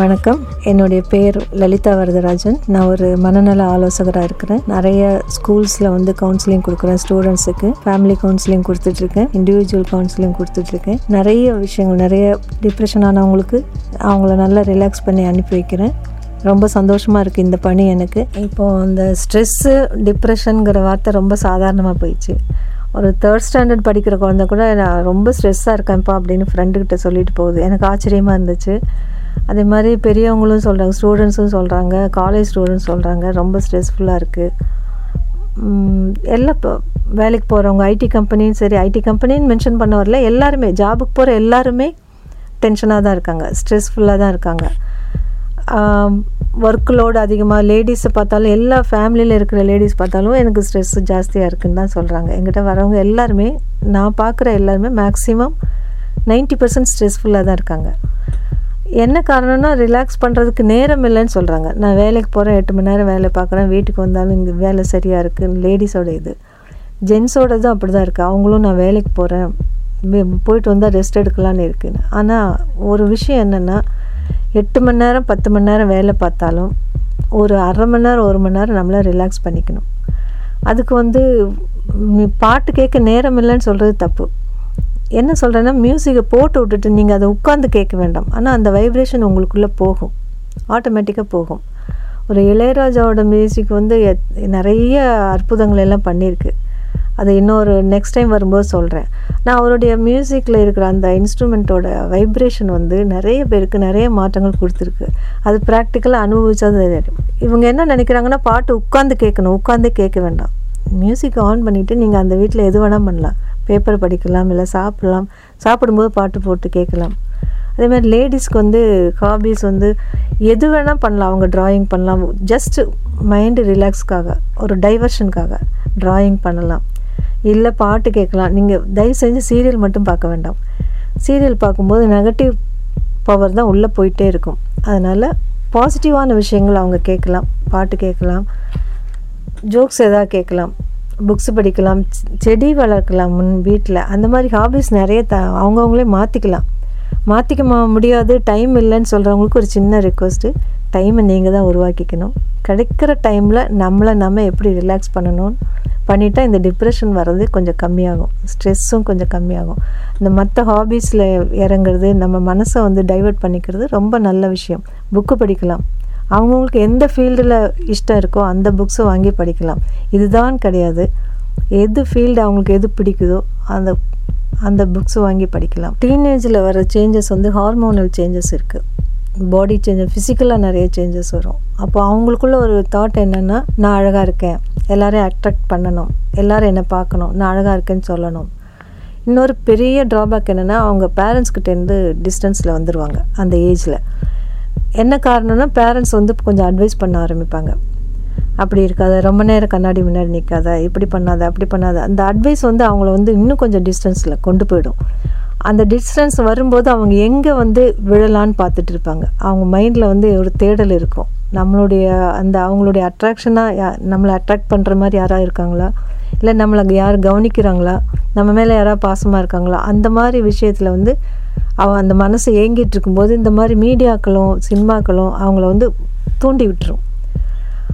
வணக்கம். என்னுடைய பேர் லலிதா வரதராஜன். நான் ஒரு மனநல ஆலோசகராக இருக்கிறேன். நிறைய ஸ்கூல்ஸில் வந்து கவுன்சிலிங் கொடுக்குறேன் ஸ்டூடெண்ட்ஸுக்கு ஃபேமிலி கவுன்சிலிங் கொடுத்துட்ருக்கேன். இண்டிவிஜுவல் கவுன்சிலிங் கொடுத்துட்ருக்கேன். நிறைய விஷயங்கள் நிறைய டிப்ரெஷன் ஆனவங்களுக்கு அவங்கள நல்லா ரிலாக்ஸ் பண்ணி அனுப்பி வைக்கிறேன். ரொம்ப சந்தோஷமாக இருக்குது இந்த பணி எனக்கு. இப்போது அந்த ஸ்ட்ரெஸ்ஸு டிப்ரெஷனுங்கிற வார்த்தை ரொம்ப சாதாரணமாக போயிடுச்சு. ஒரு தேர்ட் ஸ்டாண்டர்ட் படிக்கிற குழந்தை கூட நான் ரொம்ப ஸ்ட்ரெஸ்ஸாக இருக்கேன்ப்பா அப்படின்னு ஃப்ரெண்டுக்கிட்ட சொல்லிட்டு போகுது. எனக்கு ஆச்சரியமாக இருந்துச்சு. அதே மாதிரி பெரியவங்களும் சொல்கிறாங்க ஸ்டூடெண்ட்ஸும் சொல்கிறாங்க காலேஜ் ஸ்டூடெண்ட்ஸ் சொல்கிறாங்க ரொம்ப ஸ்ட்ரெஸ்ஃபுல்லாக இருக்குது எல்லாம் இப்போ வேலைக்கு போகிறவங்க ஐடி கம்பெனியும் சரி ஐடி கம்பெனின்னு மென்ஷன் பண்ண வரல எல்லாருமே ஜாபுக்கு போகிற எல்லாருமே டென்ஷனாக தான் இருக்காங்க ஸ்ட்ரெஸ்ஃபுல்லாக தான் இருக்காங்க. ஒர்க் லோடு அதிகமாக லேடிஸை பார்த்தாலும் எல்லா ஃபேமிலியில் இருக்கிற லேடிஸ் பார்த்தாலும் எனக்கு ஸ்ட்ரெஸ் ஜாஸ்தியாக இருக்குன்னு தான் சொல்கிறாங்க எங்கிட்ட வரவங்க எல்லாருமே நான் பார்க்குற எல்லாருமே மேக்ஸிமம் 90% பர்சன்ட் ஸ்ட்ரெஸ்ஃபுல்லாக தான் இருக்காங்க. என்ன காரணம்னா ரிலாக்ஸ் பண்ணுறதுக்கு நேரம் இல்லைன்னு சொல்கிறாங்க நான் வேலைக்கு போகிறேன் எட்டு மணி நேரம் வேலை பார்க்குறேன் வீட்டுக்கு வந்தாலும் இங்கே வேலை சரியாக இருக்குது லேடிஸோட இது. ஜென்ஸோட தான் அப்படி தான் இருக்குது அவங்களும் நான் வேலைக்கு போகிறேன் போயிட்டு வந்தால் ரெஸ்ட் எடுக்கலான்னு இருக்குது ஆனால் ஒரு விஷயம் என்னென்னா எட்டு மணி நேரம் பத்து மணி நேரம் வேலை பார்த்தாலும் ஒரு அரை மணி நேரம் ஒரு மணி நேரம் நம்மளை ரிலாக்ஸ் பண்ணிக்கணும். அதுக்கு வந்து பாட்டு கேட்க நேரம் இல்லைன்னு சொல்கிறது தப்பு. என்ன சொல்கிறேன்னா மியூசிக்கை போட்டு விட்டுட்டு நீங்கள் அதை உட்காந்து கேட்க வேண்டாம். ஆனால் அந்த வைப்ரேஷன் உங்களுக்குள்ளே போகும். ஆட்டோமேட்டிக்காக போகும். ஒரு இளையராஜாவோட மியூசிக் வந்து நிறைய அற்புதங்கள் எல்லாம் பண்ணியிருக்கு. அதை இன்னொரு நெக்ஸ்ட் டைம் வரும்போது சொல்கிறேன் நான் அவருடைய மியூசிக்கில் இருக்கிற அந்த இன்ஸ்ட்ருமெண்ட்டோட வைப்ரேஷன் வந்து நிறைய பேருக்கு நிறைய மாற்றங்கள் கொடுத்துருக்கு. அது ப்ராக்டிக்கலாக அனுபவிச்சா தெரியும். இவங்க என்ன நினைக்கிறாங்கன்னா பாட்டு உட்காந்து கேட்கணும். உட்காந்தே கேட்க வேண்டாம். மியூசிக் ஆன் பண்ணிவிட்டு நீங்கள் அந்த வீட்டில் எது வேணால் பண்ணலாம். பேப்பர் படிக்கலாம் இல்லை சாப்பிட்லாம். சாப்பிடும்போது பாட்டு போட்டு கேட்கலாம். அதே மாதிரி லேடிஸ்க்கு வந்து ஹாபீஸ் வந்து எது வேணால் பண்ணலாம். அவங்க ட்ராயிங் பண்ணலாம். ஜஸ்ட்டு மைண்டு ரிலாக்ஸ்க்காக ஒரு டைவர்ஷனுக்காக ட்ராயிங் பண்ணலாம். இல்லை பாட்டு கேட்கலாம். நீங்கள் தயவு செஞ்சு சீரியல் மட்டும் பார்க்க வேண்டாம். சீரியல் பார்க்கும்போது நெகட்டிவ் பவர் தான் உள்ளே போயிட்டே இருக்கும். அதனால் பாசிட்டிவான விஷயங்கள் அவங்க கேட்கலாம். பாட்டு கேட்கலாம். ஜோக்ஸ் எதாவது கேட்கலாம். புக்ஸ் படிக்கலாம் செடி வளர்க்கலாம் முன் வீட்டில் அந்த மாதிரி ஹாபிஸ் நிறைய த அவங்கவுங்களே மாற்றிக்கலாம் மாற்றிக்க மா- முடியாது டைம் இல்லைன்னு சொல்கிறவங்களுக்கு ஒரு சின்ன ரெக்வஸ்ட்டு டைமை நீங்கள் தான் உருவாக்கிக்கணும். கிடைக்கிற டைமில் நம்மளை நம்ம எப்படி ரிலாக்ஸ் பண்ணணும்? பண்ணிட்டால் இந்த டிப்ரெஷன் வர்றது கொஞ்சம் கம்மியாகும். ஸ்ட்ரெஸ்ஸும் கொஞ்சம் கம்மியாகும். இந்த மற்ற ஹாபீஸில் இறங்குறது நம்ம மனசை வந்து டைவர்ட் பண்ணிக்கிறது ரொம்ப நல்ல விஷயம். புக்கு படிக்கலாம். அவங்கவுங்களுக்கு எந்த ஃபீல்டில் இஷ்டம் இருக்கோ அந்த புக்ஸை வாங்கி படிக்கலாம். இதுதான் கிடையாது. எது ஃபீல்டு அவங்களுக்கு எது பிடிக்குதோ அந்த அந்த புக்ஸ் வாங்கி படிக்கலாம். டீனேஜில் வர சேஞ்சஸ் வந்து ஹார்மோனல் சேஞ்சஸ் இருக்குது பாடி சேஞ்சஸ் ஃபிசிக்கலாக நிறைய சேஞ்சஸ் வரும். அப்போ அவங்களுக்குள்ள ஒரு தாட் என்னென்னா நான் அழகாக இருக்கேன். எல்லோரையும் அட்ராக்ட் பண்ணணும். எல்லோரும் என்னை பார்க்கணும். நான் அழகாக இருக்கேன்னு சொல்லணும். இன்னொரு பெரிய ட்ராபேக் என்னென்னா அவங்க பேரண்ட்ஸ்கிட்டேருந்து டிஸ்டன்ஸில் வந்துடுவாங்க அந்த ஏஜில் என்ன காரணம்னா பேரண்ட்ஸ் வந்து கொஞ்சம் அட்வைஸ் பண்ண ஆரம்பிப்பாங்க. அப்படி இருக்காத ரொம்ப நேரம் கண்ணாடி முன்னாடி நிற்காத இப்படி பண்ணாத அப்படி பண்ணாத. அந்த அட்வைஸ் வந்து அவங்கள வந்து இன்னும் கொஞ்சம் டிஸ்டன்ஸில் கொண்டு போயிடும். அந்த டிஸ்டன்ஸ் வரும்போது அவங்க எங்கே வந்து விழலான்னு பார்த்துட்டு இருப்பாங்க. அவங்க மைண்டில் வந்து ஒரு தேடல் இருக்கும். நம்மளுடைய அந்த அவங்களுடைய அட்ராக்ஷனாக நம்மளை அட்ராக்ட் பண்ணுற மாதிரி யாராக இருக்காங்களா? இல்லை நம்மளை யார் கவனிக்கிறாங்களா? நம்ம மேலே யாராவது பாசமாக இருக்காங்களா? அந்த மாதிரி விஷயத்தில் வந்து அவன் அந்த மனசு ஏங்கிட்டு இருக்கும்போது இந்த மாதிரி மீடியாக்களும் சினிமாக்களும் அவங்கள வந்து தூண்டி விட்டுரும்.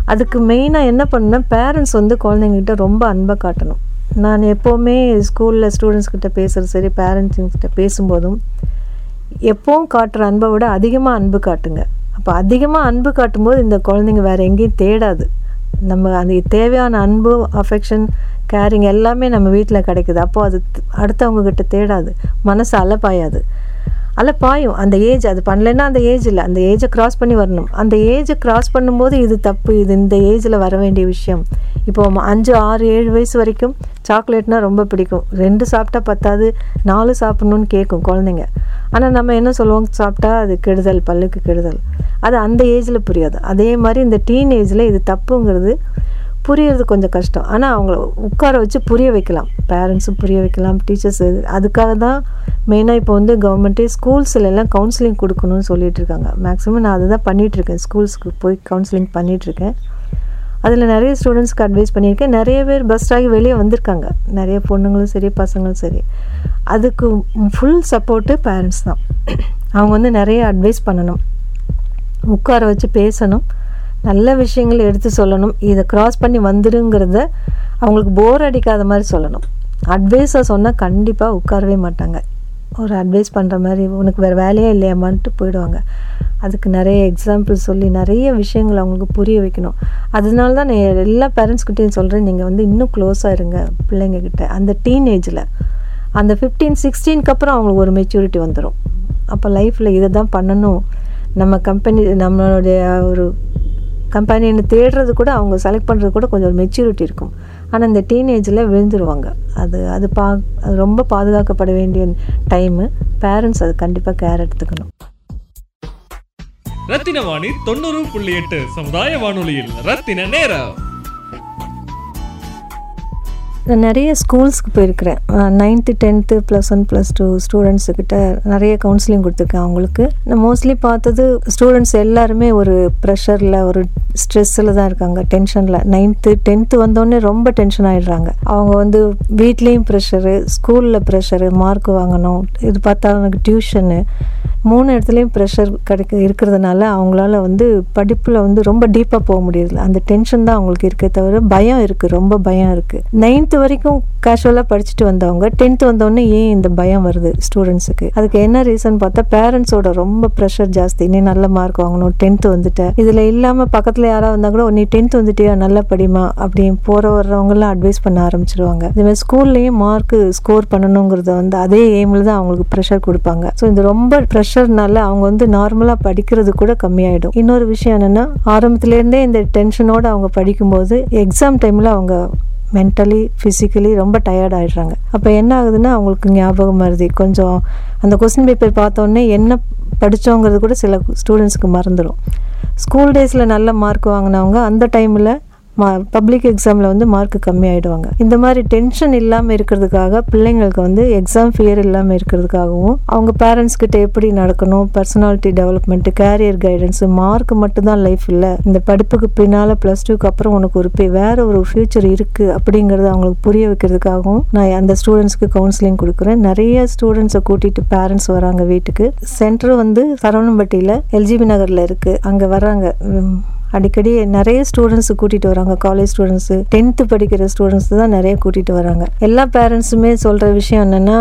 அதுக்கு மெயினாக என்ன பண்ணணும் பேரண்ட்ஸ் வந்து குழந்தைங்ககிட்ட ரொம்ப அன்பை காட்டணும். நான் எப்போவுமே ஸ்கூலில் ஸ்டூடெண்ட்ஸ் கிட்ட பேசுகிறது சரி பேரண்ட்ஸுங்கிட்ட பேசும்போதும் எப்போவும் காட்டுற அன்பை விட அதிகமாக அன்பு காட்டுங்க. அப்போ அதிகமாக அன்பு காட்டும்போது இந்த குழந்தைங்க வேறு எங்கேயும் தேடாது. நம்ம அந்த தேவையான அன்பு அஃபெக்ஷன் கேரிங் எல்லாமே நம்ம வீட்டில் கிடைக்குது. அப்போது அது அடுத்தவங்க கிட்ட தேடாது. மனசு அலப்பாயாது. அலப்பாயும் அந்த ஏஜ் அது பண்ணலைன்னா அந்த ஏஜ் இல்லை. அந்த ஏஜை க்ராஸ் பண்ணி வரணும். அந்த ஏஜை க்ராஸ் பண்ணும்போது இது தப்பு. இது இந்த ஏஜில் வர வேண்டிய விஷயம். இப்போ அஞ்சு ஆறு ஏழு வயசு வரைக்கும் சாக்லேட்னா ரொம்ப பிடிக்கும். ரெண்டு சாப்பிட்டா பத்தாது. நாலு சாப்பிட்ணுன்னு கேட்கும் குழந்தைங்க. ஆனால் நம்ம என்ன சொல்லுவோம்? சாப்பிட்டா அது கெடுதல் பல்லுக்கு கெடுதல். அது அந்த ஏஜில் புரியாது. அதே மாதிரி இந்த டீன் ஏஜில் இது தப்புங்கிறது புரியறது கொஞ்சம் கஷ்டம். ஆனால் அவங்கள உட்கார வச்சு புரிய வைக்கலாம். பேரண்ட்ஸும் புரிய வைக்கலாம் டீச்சர்ஸ் அதுக்காக தான் மெயினாக இப்போ வந்து கவர்மெண்ட்டே ஸ்கூல்ஸில் எல்லாம் கவுன்சிலிங் கொடுக்கணும்னு சொல்லிகிட்டு இருக்காங்க. மேக்ஸிமம் நான் அதை தான் பண்ணிகிட்ருக்கேன் ஸ்கூல்ஸ்க்கு போய் கவுன்சிலிங் பண்ணிகிட்ருக்கேன் அதில் நிறைய ஸ்டூடெண்ட்ஸ்க்கு அட்வைஸ் பண்ணியிருக்கேன். நிறைய பேர் பெஸ்ட் ஆகி வெளியே வந்திருக்காங்க. நிறைய பொண்ணுங்களும் சரி பசங்களும் சரி. அதுக்கு ஃபுல் சப்போர்ட்டு பேரண்ட்ஸ் தான். அவங்க வந்து நிறைய அட்வைஸ் பண்ணணும். உட்கார வச்சு பேசணும். நல்ல விஷயங்கள் எடுத்து சொல்லணும். இதை க்ராஸ் பண்ணி வந்துடுங்கிறத அவங்களுக்கு போர் அடிக்காத மாதிரி சொல்லணும். அட்வைஸாக சொன்னால் கண்டிப்பாக உட்காரவே மாட்டாங்க. ஒரு அட்வைஸ் பண்ணுற மாதிரி உனக்கு வேறு வேலையே இல்லையாமான்ட்டு போயிடுவாங்க. அதுக்கு நிறைய எக்ஸாம்பிள் சொல்லி நிறைய விஷயங்கள் அவங்களுக்கு புரிய வைக்கணும். அதனால தான் நான் எல்லா பேரண்ட்ஸ்கிட்டையும் சொல்கிறேன் நீங்கள் வந்து இன்னும் க்ளோஸாக இருங்க பிள்ளைங்கக்கிட்ட அந்த டீனேஜில் அந்த ஃபிஃப்டீன் சிக்ஸ்டீனுக்கு அப்புறம் அவங்களுக்கு ஒரு மெச்சூரிட்டி வந்துடும் அப்போ லைஃப்பில் இதை தான் பண்ணணும். நம்ம கம்பெனி நம்மளுடைய ஒரு கம்பெனின்னு தேடுறது கூட அவங்க செலக்ட் பண்ணுறது கூட கொஞ்சம் ஒரு மெச்சூரிட்டி இருக்கும். ஆனால் இந்த டீனேஜில் விழுந்துருவாங்க. அது அது பா அது ரொம்ப பாதுகாக்கப்பட வேண்டிய டைமு பேரண்ட்ஸ் அது கண்டிப்பாக கேர் எடுத்துக்கணும். ரத்தின வாணி தொண்ணூறு புள்ளி எட்டு சமுதாய வானொலியில் ரத்தின நேரம். நான் நிறைய ஸ்கூல்ஸ்க்கு போயிருக்கிறேன். Ninth tenth plus one plus two ஸ்டூடெண்ட்ஸுக்கிட்ட நிறைய கவுன்சிலிங் கொடுத்துருக்கேன் அவங்களுக்கு. நான் மோஸ்ட்லி பார்த்தது ஸ்டூடெண்ட்ஸ் எல்லாருமே ஒரு ப்ரெஷரில் ஒரு ஸ்ட்ரெஸ்ஸில் தான் இருக்காங்க டென்ஷனில் நைன்த்து டென்த்து வந்தோடனே ரொம்ப டென்ஷன் ஆகிடுறாங்க அவங்க வந்து வீட்லேயும் ப்ரெஷரு ஸ்கூலில் ப்ரெஷரு மார்க் வாங்கணும் இது பார்த்தா அவனுக்கு டியூஷனு மூணு இடத்துலையும் ப்ரெஷர் கிடைக்க இருக்கிறதுனால அவங்களால வந்து படிப்பில் வந்து ரொம்ப டீப்பாக போக முடியல அந்த டென்ஷன் தான் அவங்களுக்கு இருக்கே தவிர பயம் இருக்குது ரொம்ப பயம் இருக்குது நைன்த் எயித்து வரைக்கும் கேஷுவலாக படிச்சுட்டு வந்தவங்க டென்த்து வந்தோடனே ஏன் இந்த பயம் வருது ஸ்டூடெண்ட்ஸுக்கு அதுக்கு என்ன ரீசன் பார்த்தா பேரண்ட்ஸோட ரொம்ப ப்ரெஷர் ஜாஸ்தி. நீ நல்ல மார்க் வாங்கணும் டென்த்து வந்துட்ட. இதில் இல்லாமல் பக்கத்தில் யாராவது வந்தால் கூட நீ டென்த்து வந்துட்டியா? நல்லா படிமா அப்படின்னு போகிற வர்றவங்கலாம் அட்வைஸ் பண்ண ஆரம்பிச்சிருவாங்க. இதுமாதிரி ஸ்கூல்லையும் மார்க்கு ஸ்கோர் பண்ணணுங்கிறத வந்து அதே எய்மில் தான் அவங்களுக்கு ப்ரெஷர் கொடுப்பாங்க. ஸோ இது ரொம்ப ப்ரெஷர்னால அவங்க வந்து நார்மலாக படிக்கிறது கூட கம்மியாயிடும். இன்னொரு விஷயம் என்னென்னா ஆரம்பத்துலேருந்தே இந்த டென்ஷனோடு அவங்க படிக்கும்போது எக்ஸாம் டைமில் அவங்க மென்டலி ஃபிசிக்கலி ரொம்ப டயர்ட் ஆகிடுறாங்க அப்போ என்ன ஆகுதுன்னா அவங்களுக்கு ஞாபகம் வருது. கொஞ்சம் அந்த கொஸ்டின் பேப்பர் பார்த்தோன்னே என்ன படித்தோங்கிறது கூட சில ஸ்டூடெண்ட்ஸுக்கு மறந்துடும் ஸ்கூல் டேஸில் நல்ல மார்க் வாங்கினவங்க அந்த டைமில் பப்ளிக் எக்ஸாமில் வந்து மார்க் கம்மி ஆகிடுவாங்க இந்த மாதிரி டென்ஷன் இல்லாமல் இருக்கிறதுக்காக பிள்ளைங்களுக்கு வந்து எக்ஸாம் ஃபியர் இல்லாமல் இருக்கிறதுக்காகவும் அவங்க பேரண்ட்ஸ் கிட்ட எப்படி நடக்கணும் personality development career guidance mark மட்டும்தான் லைஃப் இல்லை. இந்த படிப்புக்கு பின்னால் ப்ளஸ் டூக்கு அப்புறம் உனக்கு ஒரு பே- வேற ஒரு ஃபியூச்சர் இருக்குது அப்படிங்கிறத அவங்களுக்கு புரிய வைக்கிறதுக்காகவும் நான் அந்த ஸ்டூடெண்ட்ஸ்க்கு கவுன்சிலிங் கொடுக்குறேன். நிறைய ஸ்டூடெண்ட்ஸை கூட்டிகிட்டு பேரண்ட்ஸ் வராங்க வீட்டுக்கு. சென்டர் வந்து சரவணம்பட்டியில் எல்ஜிபி நகரில் இருக்குது அங்கே வராங்க அடிக்கடி நிறைய ஸ்டூடெண்ட்ஸ் கூட்டிகிட்டு வராங்க. காலேஜ் ஸ்டூடெண்ட்ஸு டென்த்து படிக்கிற ஸ்டூடெண்ட்ஸ் தான் நிறைய கூட்டிகிட்டு வராங்க. எல்லா பேரண்ட்ஸுமே சொல்கிற விஷயம் என்னென்னா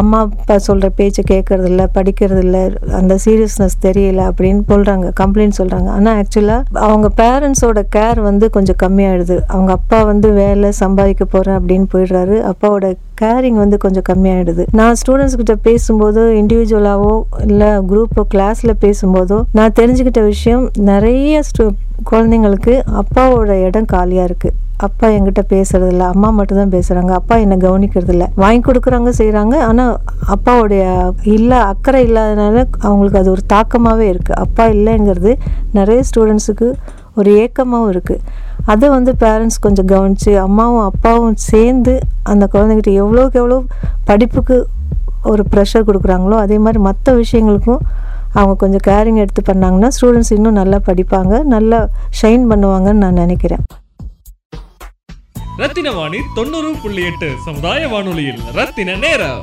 அம்மா அப்பா சொல்கிற பேச்சை கேட்கறது இல்லை படிக்கிறது இல்லை அந்த சீரியஸ்னஸ் தெரியல அப்படின்னு சொல்கிறாங்க கம்ப்ளைண்ட் சொல்கிறாங்க ஆனால் ஆக்சுவலாக அவங்க பேரண்ட்ஸோட கேர் வந்து கொஞ்சம் கம்மியாயிடுது. அவங்க அப்பா வந்து வேலை சம்பாதிக்க போகிறேன் அப்படின்னு போயிடுறாரு. அப்பாவோட கேரிங் வந்து கொஞ்சம் கம்மியாயிடுது. நான் ஸ்டூடெண்ட்ஸ் கிட்ட பேசும்போது இண்டிவிஜுவலாவோ இல்லை குரூப்போ கிளாஸில் பேசும்போதோ நான் தெரிஞ்சுக்கிட்ட விஷயம் நிறைய ஸ்டூ குழந்தைங்களுக்கு அப்பாவோட இடம் காலியாக இருக்குது அப்பா என்கிட்ட பேசுறது இல்லை அம்மா மட்டும் தான் பேசுறாங்க. அப்பா என்னை கவனிக்கிறதில்ல. வாங்கி கொடுக்குறாங்க செய்கிறாங்க ஆனா அப்பாவுடைய இல்ல அக்கறை இல்லாதனால அவங்களுக்கு அது ஒரு தாக்கமாவே இருக்கு. அப்பா இல்லைங்கிறது நிறைய ஸ்டூடெண்ட்ஸுக்கு ஒரு ஏக்கமாகவும் இருக்குது அதை வந்து பேரண்ட்ஸ் கொஞ்சம் கவனித்து அம்மாவும் அப்பாவும் சேர்ந்து அந்த குழந்தைகிட்ட எவ்வளோக்கு எவ்வளோ படிப்புக்கு ஒரு ப்ரெஷர் கொடுக்குறாங்களோ அதே மாதிரி மற்ற விஷயங்களுக்கும் அவங்க கொஞ்சம் கேரிங் எடுத்து பண்ணாங்கன்னா ஸ்டூடெண்ட்ஸ் இன்னும் நல்லா படிப்பாங்க நல்லா ஷைன் பண்ணுவாங்கன்னு நான் நினைக்கிறேன். ரத்தின வாணி தொண்ணூறு புள்ளி எட்டு சமுதாய வானொலியில் ரத்தின நேரம்.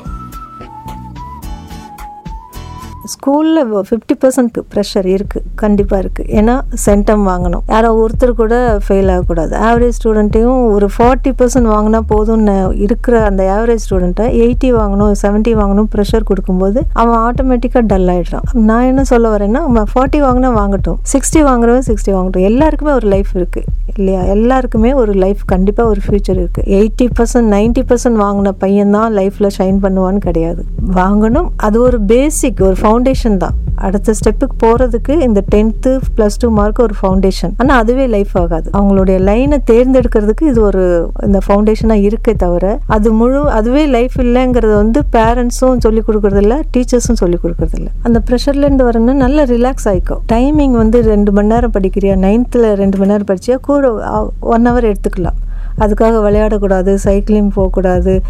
ஸ்கூலில் ஃபிஃப்டி பர்சன்ட் ப்ரெஷர் இருக்குது கண்டிப்பாக இருக்குது ஏன்னா சென்டம் வாங்கணும். யாரோ ஒருத்தர் கூட ஃபெயில் ஆகக்கூடாது. ஆவரேஜ் ஸ்டூடெண்ட்டையும் ஒரு ஃபார்ட்டி பர்சன்ட் வாங்கினா போதும்னு இருக்கிற அந்த ஆவரேஜ் ஸ்டூடெண்ட்டை எயிட்டி வாங்கணும் செவன்ட்டி வாங்கணும் ப்ரெஷர் கொடுக்கும்போது அவன் ஆட்டோமேட்டிக்காக டல் ஆகிடுறான் நான் என்ன சொல்ல வரேன்னா ஃபார்ட்டி வாங்கினா வாங்கட்டும். Sixty வாங்குறவன் sixty வாங்கட்டும். எல்லாருக்குமே ஒரு லைஃப் இருக்குது இல்லையா? எல்லாருக்குமே ஒரு லைஃப் கண்டிப்பாக ஒரு ஃப்யூச்சர் இருக்குது எயிட்டி பர்சன்ட் நைன்ட்டி பர்சன்ட் வாங்கின பையன் தான் லைஃப்பில் ஷைன் பண்ணுவான்னு கிடையாது. வாங்கணும். அது ஒரு பேசிக் ஒரு ஃபவுண்ட் ஃபவுண்டேஷன் தான். அடுத்த ஸ்டெப்புக்கு போகிறதுக்கு இந்த டென்த்து ப்ளஸ் டூ மார்க் ஒரு ஃபவுண்டேஷன் ஆனால் அதுவே லைஃப் ஆகாது. அவங்களுடைய லைனை தேர்ந்தெடுக்கிறதுக்கு இது ஒரு இந்த ஃபவுண்டேஷனாக இருக்கே தவிர அது முழு அதுவே லைஃப் இல்லைங்கிறத வந்து பேரண்ட்ஸும் சொல்லிக் கொடுக்குறதில்ல டீச்சர்ஸும் சொல்லிக் கொடுக்குறதில்ல. அந்த ப்ரெஷர்லேருந்து வரணும்னா நல்லா ரிலாக்ஸ் ஆகிக்கும் டைமிங் வந்து ரெண்டு மணி நேரம் படிக்கிறியா? நைன்த்தில் ரெண்டு மணி நேரம் படிச்சியா? கூட ஒன் ஹவர் எடுத்துக்கலாம். அதுக்காக விளையாடக்கூடாது சைக்கிளிங் போகக்கூடாது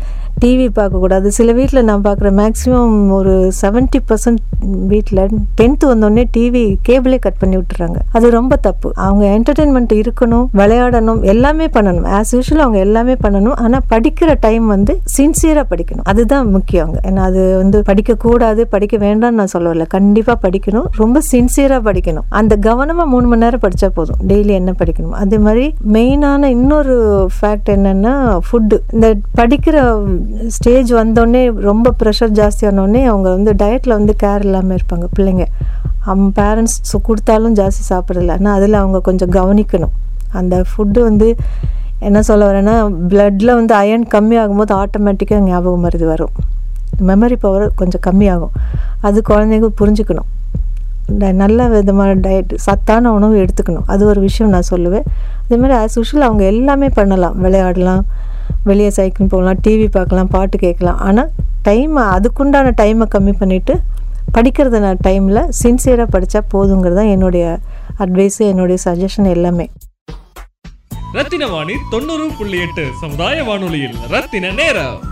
டிவி பார்க்கக்கூடாது. சில வீட்டில் நான் பார்க்குற மேக்ஸிமம் ஒரு செவன்ட்டி பர்சன்ட் வீட்டில் டென்த்து வந்தோடனே டிவி கேபிளே கட் பண்ணி விட்டுறாங்க. அது ரொம்ப தப்பு. அவங்க என்டர்டெயின்மெண்ட் இருக்கணும் விளையாடணும் எல்லாமே பண்ணணும். ஆஸ் யூஷுவல் அவங்க எல்லாமே பண்ணணும். ஆனால் படிக்கிற டைம் வந்து சின்சியராக படிக்கணும். அதுதான் முக்கியம் அவங்க ஏன்னா அது வந்து படிக்கக்கூடாது படிக்க வேண்டாம்னு நான் சொல்லவில்லை. கண்டிப்பாக படிக்கணும். ரொம்ப சின்சியராக படிக்கணும். அந்த கவனமாக மூணு மணி நேரம் படித்தா போதும். டெய்லி என்ன படிக்கணும். அதே மாதிரி மெயினான இன்னொரு ஃபேக்ட் என்னென்னா ஃபுட்டு இந்த படிக்கிற ஸ்டேஜ் வந்தோடனே ரொம்ப ப்ரெஷர் ஜாஸ்தியானோடனே அவங்க வந்து டயட்டில் வந்து கேர் இல்லாமல் இருப்பாங்க பிள்ளைங்க. அவங்க பேரண்ட்ஸ் கொடுத்தாலும் ஜாஸ்தி சாப்பிடல. ஆனால் அதில் அவங்க கொஞ்சம் கவனிக்கணும். அந்த ஃபுட்டு வந்து என்ன சொல்ல வரேன்னா பிளட்டில் வந்து அயன் கம்மியாகும் போது ஆட்டோமேட்டிக்காக ஞாபகம் மருதி வரும். மெமரி பவர் கொஞ்சம் கம்மியாகும் அது குழந்தைங்க புரிஞ்சுக்கணும். நல்ல விதமான டயட் சத்தான உணவு எடுத்துக்கணும். அது ஒரு விஷயம் நான் சொல்லுவேன். அதே மாதிரி ஆஸ் யூஷுவல் அவங்க எல்லாமே பண்ணலாம். விளையாடலாம் வெளியே சைக்கிள் போகலாம் டிவி பார்க்கலாம் பாட்டு கேட்கலாம். ஆனால் டைமை அதுக்குண்டான டைமை கம்மி பண்ணிவிட்டு படிக்கிறது நான் டைமில் சின்சியராக படித்தா போதுங்கிறது தான் என்னுடைய அட்வைஸு என்னுடைய சஜஷன் எல்லாமே. ரத்தின வாணி தொண்ணூறு புள்ளி எட்டு சமுதாய வானொலியில் ரத்தின நேரம்.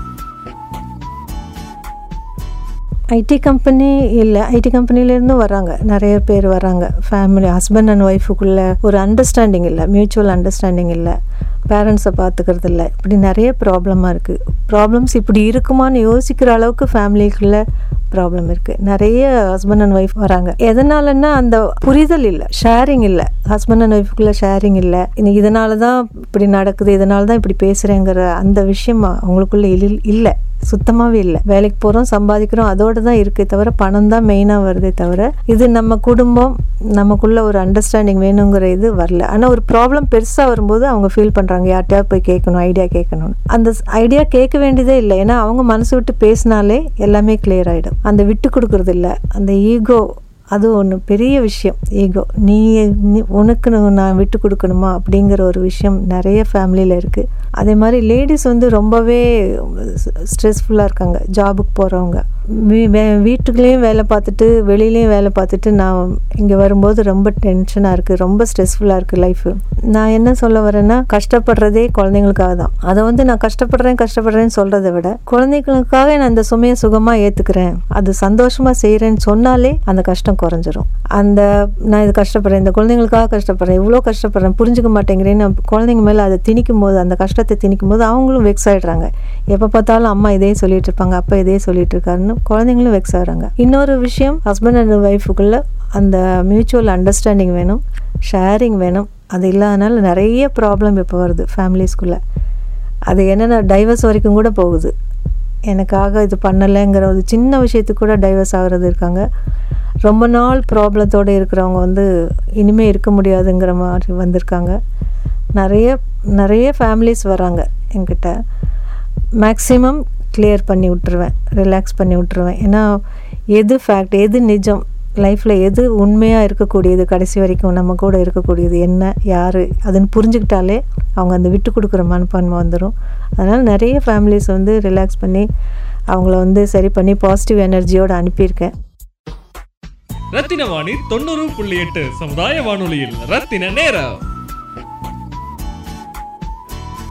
ஐடி கம்பெனி இல்லை ஐடி கம்பெனிலேருந்து வராங்க நிறைய பேர் வராங்க ஃபேமிலி ஹஸ்பண்ட் அண்ட் ஒய்ஃபுக்குள்ள ஒரு அண்டர்ஸ்டாண்டிங் இல்லை. மியூச்சுவல் அண்டர்ஸ்டாண்டிங் இல்லை. பேரண்ட்ஸை பார்த்துக்கிறது இல்லை இப்படி நிறைய ப்ராப்ளமாக இருக்குது ப்ராப்ளம்ஸ் இப்படி இருக்குமான்னு யோசிக்கிற அளவுக்கு ஃபேமிலிக்குள்ளே ப்ராப்ளம் இருக்குது நிறைய ஹஸ்பண்ட் அண்ட் ஒய்ஃப் வராங்க. எதனாலன்னா அந்த புரிதல் இல்லை ஷேரிங் இல்லை. ஹஸ்பண்ட் அண்ட் ஒய்ஃபுக்குள்ளே ஷேரிங் இல்லை. இதனால தான் இப்படி நடக்குது இதனால தான் இப்படி பேசுகிறேங்கிற அந்த விஷயம் அவங்களுக்குள்ளே இல் இல்லை. சுத்தமாகவே இல்லை. வேலைக்கு போகிறோம் சம்பாதிக்கிறோம் அதோடு தான் இருக்கே தவிர பணம் தான் மெயினாக வருதே தவிர இது நம்ம குடும்பம் நமக்குள்ள ஒரு அண்டர்ஸ்டாண்டிங் வேணுங்கிற இது வரல. ஆனால் ஒரு ப்ராப்ளம் பெருசாக வரும்போது அவங்க ஃபீல் பண்ணுறாங்க யார்கிட்டயா போய் கேட்கணும் ஐடியா கேட்கணும் அந்த ஐடியா கேட்க வேண்டியதே இல்லை. ஏன்னா அவங்க மனசு விட்டு பேசினாலே எல்லாமே கிளியர் ஆகிடும் அந்த விட்டு கொடுக்கறது இல்லை. அந்த ஈகோ அது ஒன்று பெரிய விஷயம். ஈகோ நீ நீ- உனக்கு நான் விட்டு கொடுக்கணுமா அப்படிங்கிற ஒரு விஷயம் நிறைய ஃபேமிலியில் இருக்குது அதே மாதிரி லேடிஸ் வந்து ரொம்பவே ஸ்ட்ரெஸ்ஃபுல்லாக இருக்காங்க. ஜாபுக்கு போகிறவங்க வீட்டுக்குள்ளேயும் வேலை பார்த்துட்டு வெளியிலையும் வேலை பார்த்துட்டு நான் இங்கே வரும்போது ரொம்ப டென்ஷனாக இருக்குது ரொம்ப ஸ்ட்ரெஸ்ஃபுல்லாக இருக்குது லைஃபு நான் என்ன சொல்ல வரேன்னா கஷ்டப்படுறதே குழந்தைங்களுக்காக தான். அதை வந்து நான் கஷ்டப்படுறேன் கஷ்டப்படுறேன்னு சொல்கிறத விட குழந்தைங்களுக்காக நான் இந்த சுமையை சுகமாக ஏற்றுக்கிறேன் அது சந்தோஷமாக செய்கிறேன்னு சொன்னாலே அந்த கஷ்டம் குறைஞ்சிரும். அந்த நான் இது கஷ்டப்படுறேன் இந்த குழந்தைங்களுக்காக கஷ்டப்படுறேன் இவ்வளோ கஷ்டப்படுறேன் புரிஞ்சுக்க மாட்டேங்கிறேன்னு குழந்தைங்க மேலே அதை திணிக்கும் போது அந்த கஷ்டத்தை திணிக்கும் போது அவங்களும் வெக்ஸ் ஆகிடுறாங்க எப்போ பார்த்தாலும் அம்மா இதே சொல்லிட்டு இருப்பாங்க அப்பா இதே சொல்லிட்டு இருக்காருன்னு குழந்தைங்களும் வெக்ஸ் ஆகுறாங்க. இன்னொரு விஷயம் ஹஸ்பண்ட் அண்ட் ஒய்ஃபுக்குள்ள அந்த மியூச்சுவல் அண்டர்ஸ்டாண்டிங் வேணும் ஷேரிங் வேணும். அது இல்லாதனால நிறைய ப்ராப்ளம் இப்போ வருது ஃபேமிலிஸ்குள்ளே அது என்னென்ன டைவர்ஸ் வரைக்கும் கூட போகுது. எனக்காக இது பண்ணலைங்கிற ஒரு சின்ன விஷயத்துக்கு கூட டைவர்ஸ் ஆகிறது இருக்காங்க. ரொம்ப நாள் ப்ராப்ளத்தோடு இருக்கிறவங்க வந்து இனிமே இருக்க முடியாதுங்கிற மாதிரி வந்திருக்காங்க. நிறைய நிறைய ஃபேமிலிஸ் வராங்க என்கிட்ட. மேக்ஸிமம் கிளியர் பண்ணி விட்டுருவேன் ரிலாக்ஸ் பண்ணி விட்டுருவேன். ஏன்னா எது ஃபேக்ட் எது நிஜம்? லைஃப்பில் எது உண்மையாக இருக்கக்கூடியது? கடைசி வரைக்கும் நம்ம கூட இருக்கக்கூடியது என்ன? யார்? அதுன்னு புரிஞ்சுக்கிட்டாலே அவங்க அந்த விட்டு கொடுக்குற மனப்பான்மை வந்துடும் அதனால் நிறைய ஃபேமிலிஸ் வந்து ரிலாக்ஸ் பண்ணி அவங்கள வந்து சரி பண்ணி பாசிட்டிவ் எனர்ஜியோடு அனுப்பியிருக்கேன். ரத்தின வாணி தொண்ணூறு புள்ளி எட்டு சமுதாய வானொலியில் ரத்தின நேரம்.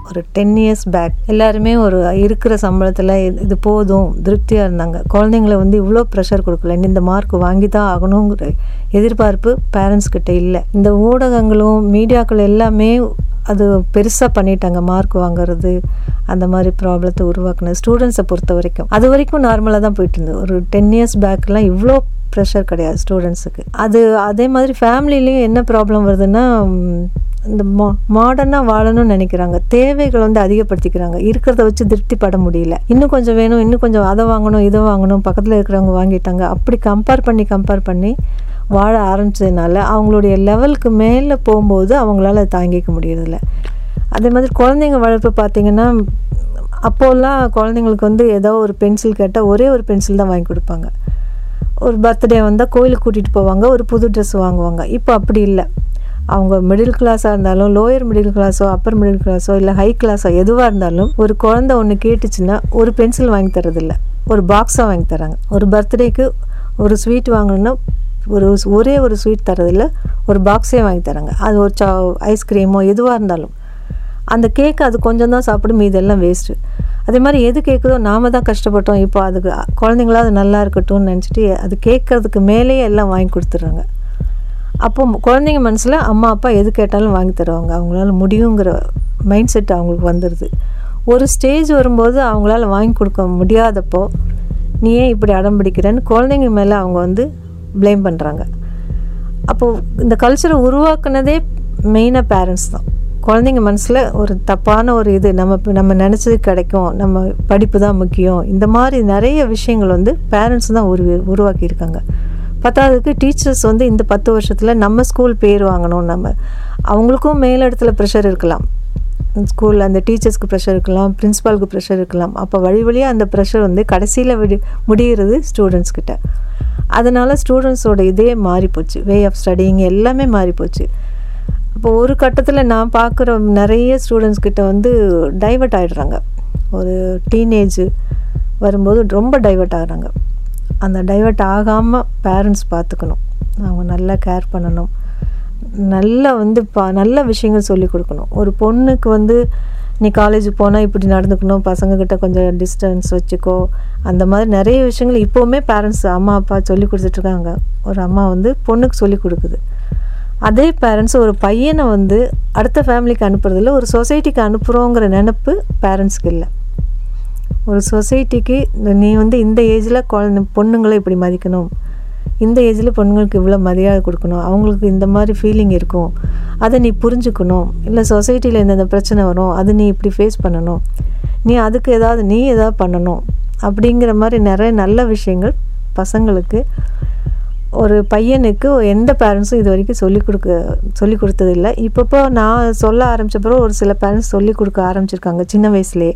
ஒரு டென் இயர்ஸ் பேக் எல்லாருமே ஒரு இருக்கிற சம்பளத்தில் இது- போதும் திருப்தியாக இருந்தாங்க. குழந்தைங்கள வந்து இவ்வளோ ப்ரெஷர் கொடுக்கல. இந்த மார்க் வாங்கி தான் ஆகணுங்கிற எதிர்பார்ப்பு பேரண்ட்ஸ்கிட்ட இல்லை. இந்த ஊடகங்களும் மீடியாக்கள் எல்லாமே அது பெருசாக பண்ணிட்டாங்க. மார்க் வாங்குறது அந்த மாதிரி ப்ராப்ளத்தை உருவாக்குனது ஸ்டூடெண்ட்ஸை பொறுத்த வரைக்கும். அது வரைக்கும் நார்மலாக தான் போயிட்டு இருந்தது. ஒரு டென் இயர்ஸ் பேக்லாம் இவ்வளோ ப்ரெஷர் கிடையாது ஸ்டூடெண்ட்ஸுக்கு அது அதே மாதிரி ஃபேமிலிலையும் என்ன ப்ராப்ளம் வருதுன்னா இந்த மா மாடர்னாக வாழணும்னு நினைக்கிறாங்க. தேவைகள் வந்து அதிகப்படுத்திக்கிறாங்க. இருக்கிறத வச்சு திருப்திப்பட முடியல. இன்னும் கொஞ்சம் வேணும் இன்னும் கொஞ்சம் அதை வாங்கணும் இதை வாங்கணும் பக்கத்தில் இருக்கிறவங்க வாங்கிட்டாங்க. அப்படி கம்பேர் பண்ணி கம்பேர் பண்ணி வாழ ஆரம்பிச்சதுனால அவங்களுடைய லெவலுக்கு மேலே போகும்போது அவங்களால அதை தாங்கிக்க முடியறதில்ல. அதே மாதிரி குழந்தைங்க வளர்ப்பு பார்த்தீங்கன்னா அப்போல்லாம் குழந்தைங்களுக்கு வந்து ஏதோ ஒரு பென்சில் கேட்டால் ஒரே ஒரு பென்சில் தான் வாங்கி கொடுப்பாங்க. ஒரு பர்த்டே வந்தால் கோயிலுக்கு கூட்டிகிட்டு போவாங்க ஒரு புது ட்ரெஸ் வாங்குவாங்க. இப்போ அப்படி இல்லை. அவங்க மிடில் கிளாஸாக இருந்தாலும் லோயர் மிடில் கிளாஸோ அப்பர் மிடில் கிளாஸோ இல்லை ஹை கிளாஸோ எதுவாக இருந்தாலும் ஒரு குழந்த ஒன்று கேட்டுச்சுன்னா ஒரு பென்சில் வாங்கி தரதில்ல ஒரு பாக்ஸாக வாங்கி தராங்க ஒரு பர்த்டேக்கு ஒரு ஸ்வீட் வாங்கணுன்னா ஒரு ஒரே ஒரு ஸ்வீட் தரதில்ல ஒரு பாக்ஸே வாங்கி தராங்க அது ஒரு சா ஐஸ்கிரீமோ எதுவாக இருந்தாலும். அந்த கேக்கு அது கொஞ்சம் தான் சாப்பிடும் இதெல்லாம் வேஸ்ட்டு அதே மாதிரி எது கேட்குதோ நாம தான் கஷ்டப்பட்டோம். இப்போ அதுக்கு குழந்தைங்களா அது நல்லா இருக்கட்டும்னு நினச்சிட்டு அது கேட்கறதுக்கு மேலேயே எல்லாம் வாங்கி கொடுத்துட்றாங்க. அப்போ குழந்தைங்க மனசில் அம்மா அப்பா எது கேட்டாலும் வாங்கி தருவாங்க. அவங்களால முடியுங்கிற மைண்ட் செட் அவங்களுக்கு வந்துடுது ஒரு ஸ்டேஜ் வரும்போது அவங்களால வாங்கி கொடுக்க முடியாதப்போ நீ ஏன் இப்படி அடம் பிடிக்கிறேன்னு? குழந்தைங்க மேலே அவங்க வந்து ப்ளேம் பண்ணுறாங்க அப்போது இந்த கல்ச்சரை உருவாக்குனதே மெயினாக பேரண்ட்ஸ் தான். குழந்தைங்க மனசில் ஒரு தப்பான ஒரு இது நம்ம நம்ம நினச்சது கிடைக்கும். நம்ம படிப்பு தான் முக்கியம். இந்த மாதிரி நிறைய விஷயங்கள் வந்து பேரண்ட்ஸ் தான் உருவி உருவாக்கியிருக்காங்க. பத்தாவதுக்கு டீச்சர்ஸ் வந்து இந்த பத்து வருஷத்தில் நம்ம ஸ்கூல் பேர் வாங்கணும் நம்ம. அவங்களுக்கும் மேலிடத்துல ப்ரெஷர் இருக்கலாம். ஸ்கூலில் அந்த டீச்சர்ஸ்க்கு ப்ரெஷர் இருக்கலாம் பிரின்ஸிபாலுக்கு ப்ரெஷர் இருக்கலாம். அப்போ வழி வழியாக அந்த ப்ரெஷர் வந்து கடைசியில் விடி முடிகிறது ஸ்டூடெண்ட்ஸ் அதனால் ஸ்டூடெண்ட்ஸோட இதே மாறிப்போச்சு. வே ஆஃப் ஸ்டடிங் எல்லாமே மாறிப்போச்சு. இப்போ ஒரு கட்டத்தில் நான் பார்க்குற நிறைய ஸ்டூடெண்ட்ஸ்கிட்ட வந்து டைவர்ட் ஆகிடுறாங்க ஒரு டீனேஜ் வரும்போது ரொம்ப டைவர்ட் ஆகிறாங்க. அந்த டைவர்ட் ஆகாமல் பேரண்ட்ஸ் பார்த்துக்கணும். அவங்க நல்லா கேர் பண்ணணும். நல்லா வந்து பா நல்ல விஷயங்கள் சொல்லி கொடுக்கணும். ஒரு பொண்ணுக்கு வந்து நீ காலேஜ் போனால் இப்படி நடந்துக்கணும். பசங்கக்கிட்ட கொஞ்சம் டிஸ்டன்ஸ் வச்சுக்கோ. அந்த மாதிரி நிறைய விஷயங்கள் இப்போவுமே பேரண்ட்ஸ் அம்மா அப்பா சொல்லி கொடுத்துட்ருக்காங்க ஒரு அம்மா வந்து பொண்ணுக்கு சொல்லி கொடுக்குது. அதே பேரண்ட்ஸ் ஒரு பையனை வந்து அடுத்த ஃபேமிலிக்கு அனுப்புறதில்ல ஒரு சொசைட்டிக்கு அனுப்புகிறோங்கிற நினப்பு பேரண்ட்ஸ்க்கு இல்லை. ஒரு சொசைட்டிக்கு நீ வந்து இந்த ஏஜில் குழந்தை பொண்ணுங்களை இப்படி மதிக்கணும். இந்த ஏஜில் பொண்ணுங்களுக்கு இவ்வளோ மரியாதை கொடுக்கணும். அவங்களுக்கு இந்த மாதிரி ஃபீலிங் இருக்கும். அதை நீ புரிஞ்சுக்கணும். இல்லை சொசைட்டியில் இந்தந்த பிரச்சனை வரும். அது நீ இப்படி ஃபேஸ் பண்ணணும். நீ அதுக்கு ஏதாவது நீ ஏதாவது பண்ணணும். அப்படிங்கிற மாதிரி நிறைய நல்ல விஷயங்கள் பசங்களுக்கு ஒரு பையனுக்கு எந்த பேரண்ட்ஸும் இது வரைக்கும் சொல்லிக் கொடுக்க சொல்லி கொடுத்ததில்லை. இப்பப்போ நான் சொல்ல ஆரம்பித்த பிறகு ஒரு சில பேரண்ட்ஸ் சொல்லிக் கொடுக்க ஆரம்பிச்சிருக்காங்க சின்ன வயசுலேயே.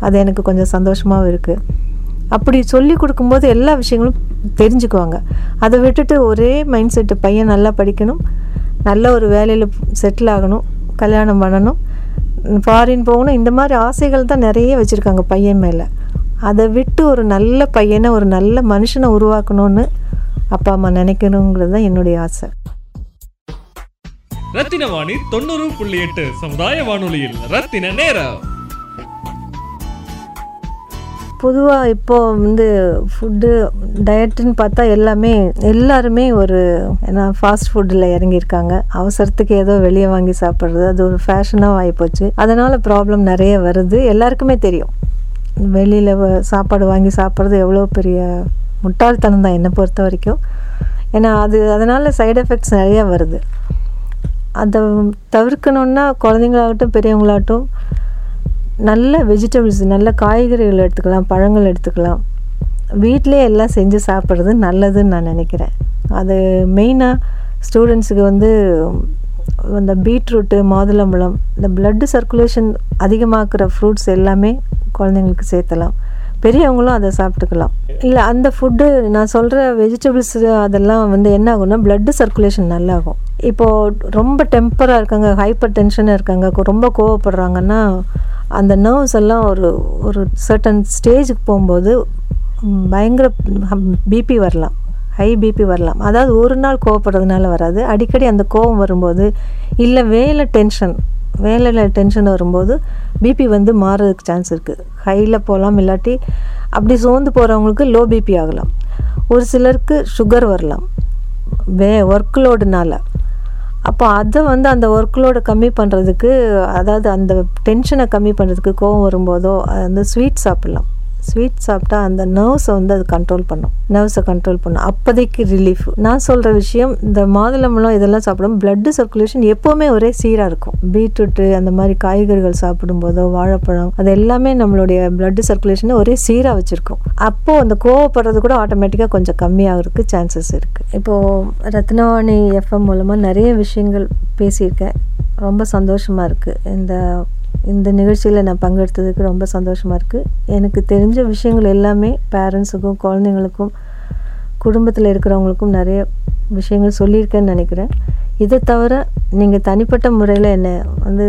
அது எனக்கு கொஞ்சம் சந்தோஷமாகவும் இருக்குது அப்படி சொல்லி கொடுக்கும்போது எல்லா விஷயங்களும் தெரிஞ்சுக்குவாங்க. அதை விட்டுட்டு ஒரே மைண்ட் செட்டு பையன் நல்லா படிக்கணும் நல்ல ஒரு வேலையில் செட்டில் ஆகணும் கல்யாணம் பண்ணணும் ஃபாரின் போகணும் இந்த மாதிரி ஆசைகள் தான் நிறைய வச்சுருக்காங்க பையன் மேலே. அதை விட்டு ஒரு நல்ல பையனை ஒரு நல்ல மனுஷனை உருவாக்கணும்னு அப்பா அம்மா நினைக்கணுங்கிறது தான் என்னுடைய ஆசை. ரத்தின வாணி தொண்ணூறு புள்ளி எட்டு சமுதாய வானொலியில் ரத்தின நேரம். பொதுவாக இப்போ வந்து ஃபுட்டு டயட்டுன்னு பார்த்தா எல்லாமே எல்லாருமே ஒரு ஏன்னா ஃபாஸ்ட் ஃபுட்டில் இறங்கியிருக்காங்க. அவசரத்துக்கு ஏதோ வெளியே வாங்கி சாப்பிட்றது அது ஒரு ஃபேஷனாக ஆகிப்போச்சு அதனால் ப்ராப்ளம் நிறைய வருது. எல்லாருக்குமே தெரியும். வெளியில் சாப்பாடு வாங்கி சாப்பிட்றது எவ்வளோ பெரிய முட்டாள்தனம் தான் என்னை பொறுத்த வரைக்கும். ஏன்னா அது அதனால் சைடு எஃபெக்ட்ஸ் நிறையா வருது. அதை தவிர்க்கணுன்னா குழந்தைங்களாகட்டும் பெரியவங்களாகட்டும் நல்ல வெஜிடபிள்ஸ் நல்ல காய்கறிகள் எடுத்துக்கலாம் பழங்கள் எடுத்துக்கலாம். வீட்டிலே எல்லாம் செஞ்சு சாப்பிட்றது நல்லதுன்னு நான் நினைக்கிறேன். அது மெயினாக ஸ்டூடெண்ட்ஸுக்கு வந்து இந்த பீட்ரூட்டு மாதுளம்பழம் இந்த பிளட்டு சர்க்குலேஷன் அதிகமாக்குற ஃப்ரூட்ஸ் எல்லாமே குழந்தைங்களுக்கு சேர்த்தலாம். பெரியவங்களும் அதை சாப்பிட்டுக்கலாம். இல்லை அந்த ஃபுட்டு நான் சொல்கிற வெஜிடபிள்ஸ் அதெல்லாம் வந்து என்ன ஆகும்னா பிளட்டு சர்க்குலேஷன் நல்லாகும். இப்போது ரொம்ப டெம்பராக இருக்காங்க ஹைப்பர் டென்ஷனாக இருக்காங்க ரொம்ப கோவப்படுறாங்கன்னா அந்த நர்வ்ஸ் எல்லாம் ஒரு ஒரு சர்டன் ஸ்டேஜுக்கு போகும்போது பயங்கர பிபி வரலாம். ஹை பிபி வரலாம். அதாவது ஒரு நாள் கோவப்படுறதுனால வராது. அடிக்கடி அந்த கோவம் வரும்போது இல்லை வேலை டென்ஷன் வேலையில் டென்ஷன் வரும்போது பிபி வந்து மாறுறதுக்கு சான்ஸ் இருக்குது ஹையில் போகலாம் இல்லாட்டி அப்படி சோர்ந்து போகிறவங்களுக்கு லோ பிபி ஆகலாம். ஒரு சிலருக்கு சுகர் வரலாம். வே ஒர்க் லோடுனால அப்போ அதை வந்து அந்த ஒர்க்லோடு கம்மி பண்ணுறதுக்கு அதாவது அந்த டென்ஷனை கம்மி பண்ணுறதுக்கு கோவம் வரும்போதோ அது வந்து ஸ்வீட் சாப்பிட்லாம். ஸ்வீட் சாப்பிட்டா அந்த நர்வ்ஸை வந்து அது கண்ட்ரோல் பண்ணும். நர்வ்ஸை கண்ட்ரோல் பண்ணும். அப்போதைக்கு ரிலீஃப் நான் சொல்கிற விஷயம் இந்த மாதுளம்பழம் இதெல்லாம் சாப்பிடும் பிளட் சர்க்குலேஷன் எப்போவுமே ஒரே சீராக இருக்கும். பீட்ரூட்டு அந்த மாதிரி காய்கறிகள் சாப்பிடும்போதோ வாழைப்பழம் அது எல்லாமே நம்மளுடைய பிளட் சர்க்குலேஷனை ஒரே சீராக வச்சுருக்கும். அப்போது அந்த கோவப்படுறது கூட ஆட்டோமேட்டிக்காக கொஞ்சம் கம்மியாகிறதுக்கு சான்சஸ் இருக்குது இப்போது ரத்னவாணி எஃப்எம் மூலமாக நிறைய விஷயங்கள் பேசியிருக்கேன். ரொம்ப சந்தோஷமாக இருக்குது இந்த இந்த நிகழ்ச்சியில் நான் பங்கெடுத்ததுக்கு ரொம்ப சந்தோஷமாக இருக்குது எனக்கு தெரிஞ்ச விஷயங்கள் எல்லாமே பேரண்ட்ஸுக்கும் குழந்தைங்களுக்கும் குடும்பத்தில் இருக்கிறவங்களுக்கும் நிறைய விஷயங்கள் சொல்லியிருக்கேன்னு நினைக்கிறேன். இதை தவிர நீங்கள் தனிப்பட்ட முறையில் என்னை வந்து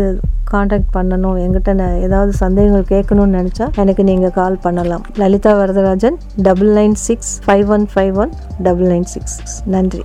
காண்டாக்ட் பண்ணணும் என்கிட்ட நான் ஏதாவது சந்தேகங்கள் கேட்கணும்னு நினச்சா எனக்கு நீங்கள் கால் பண்ணலாம். Lalitha Varadarajan double nine six five one five one double nine six நன்றி.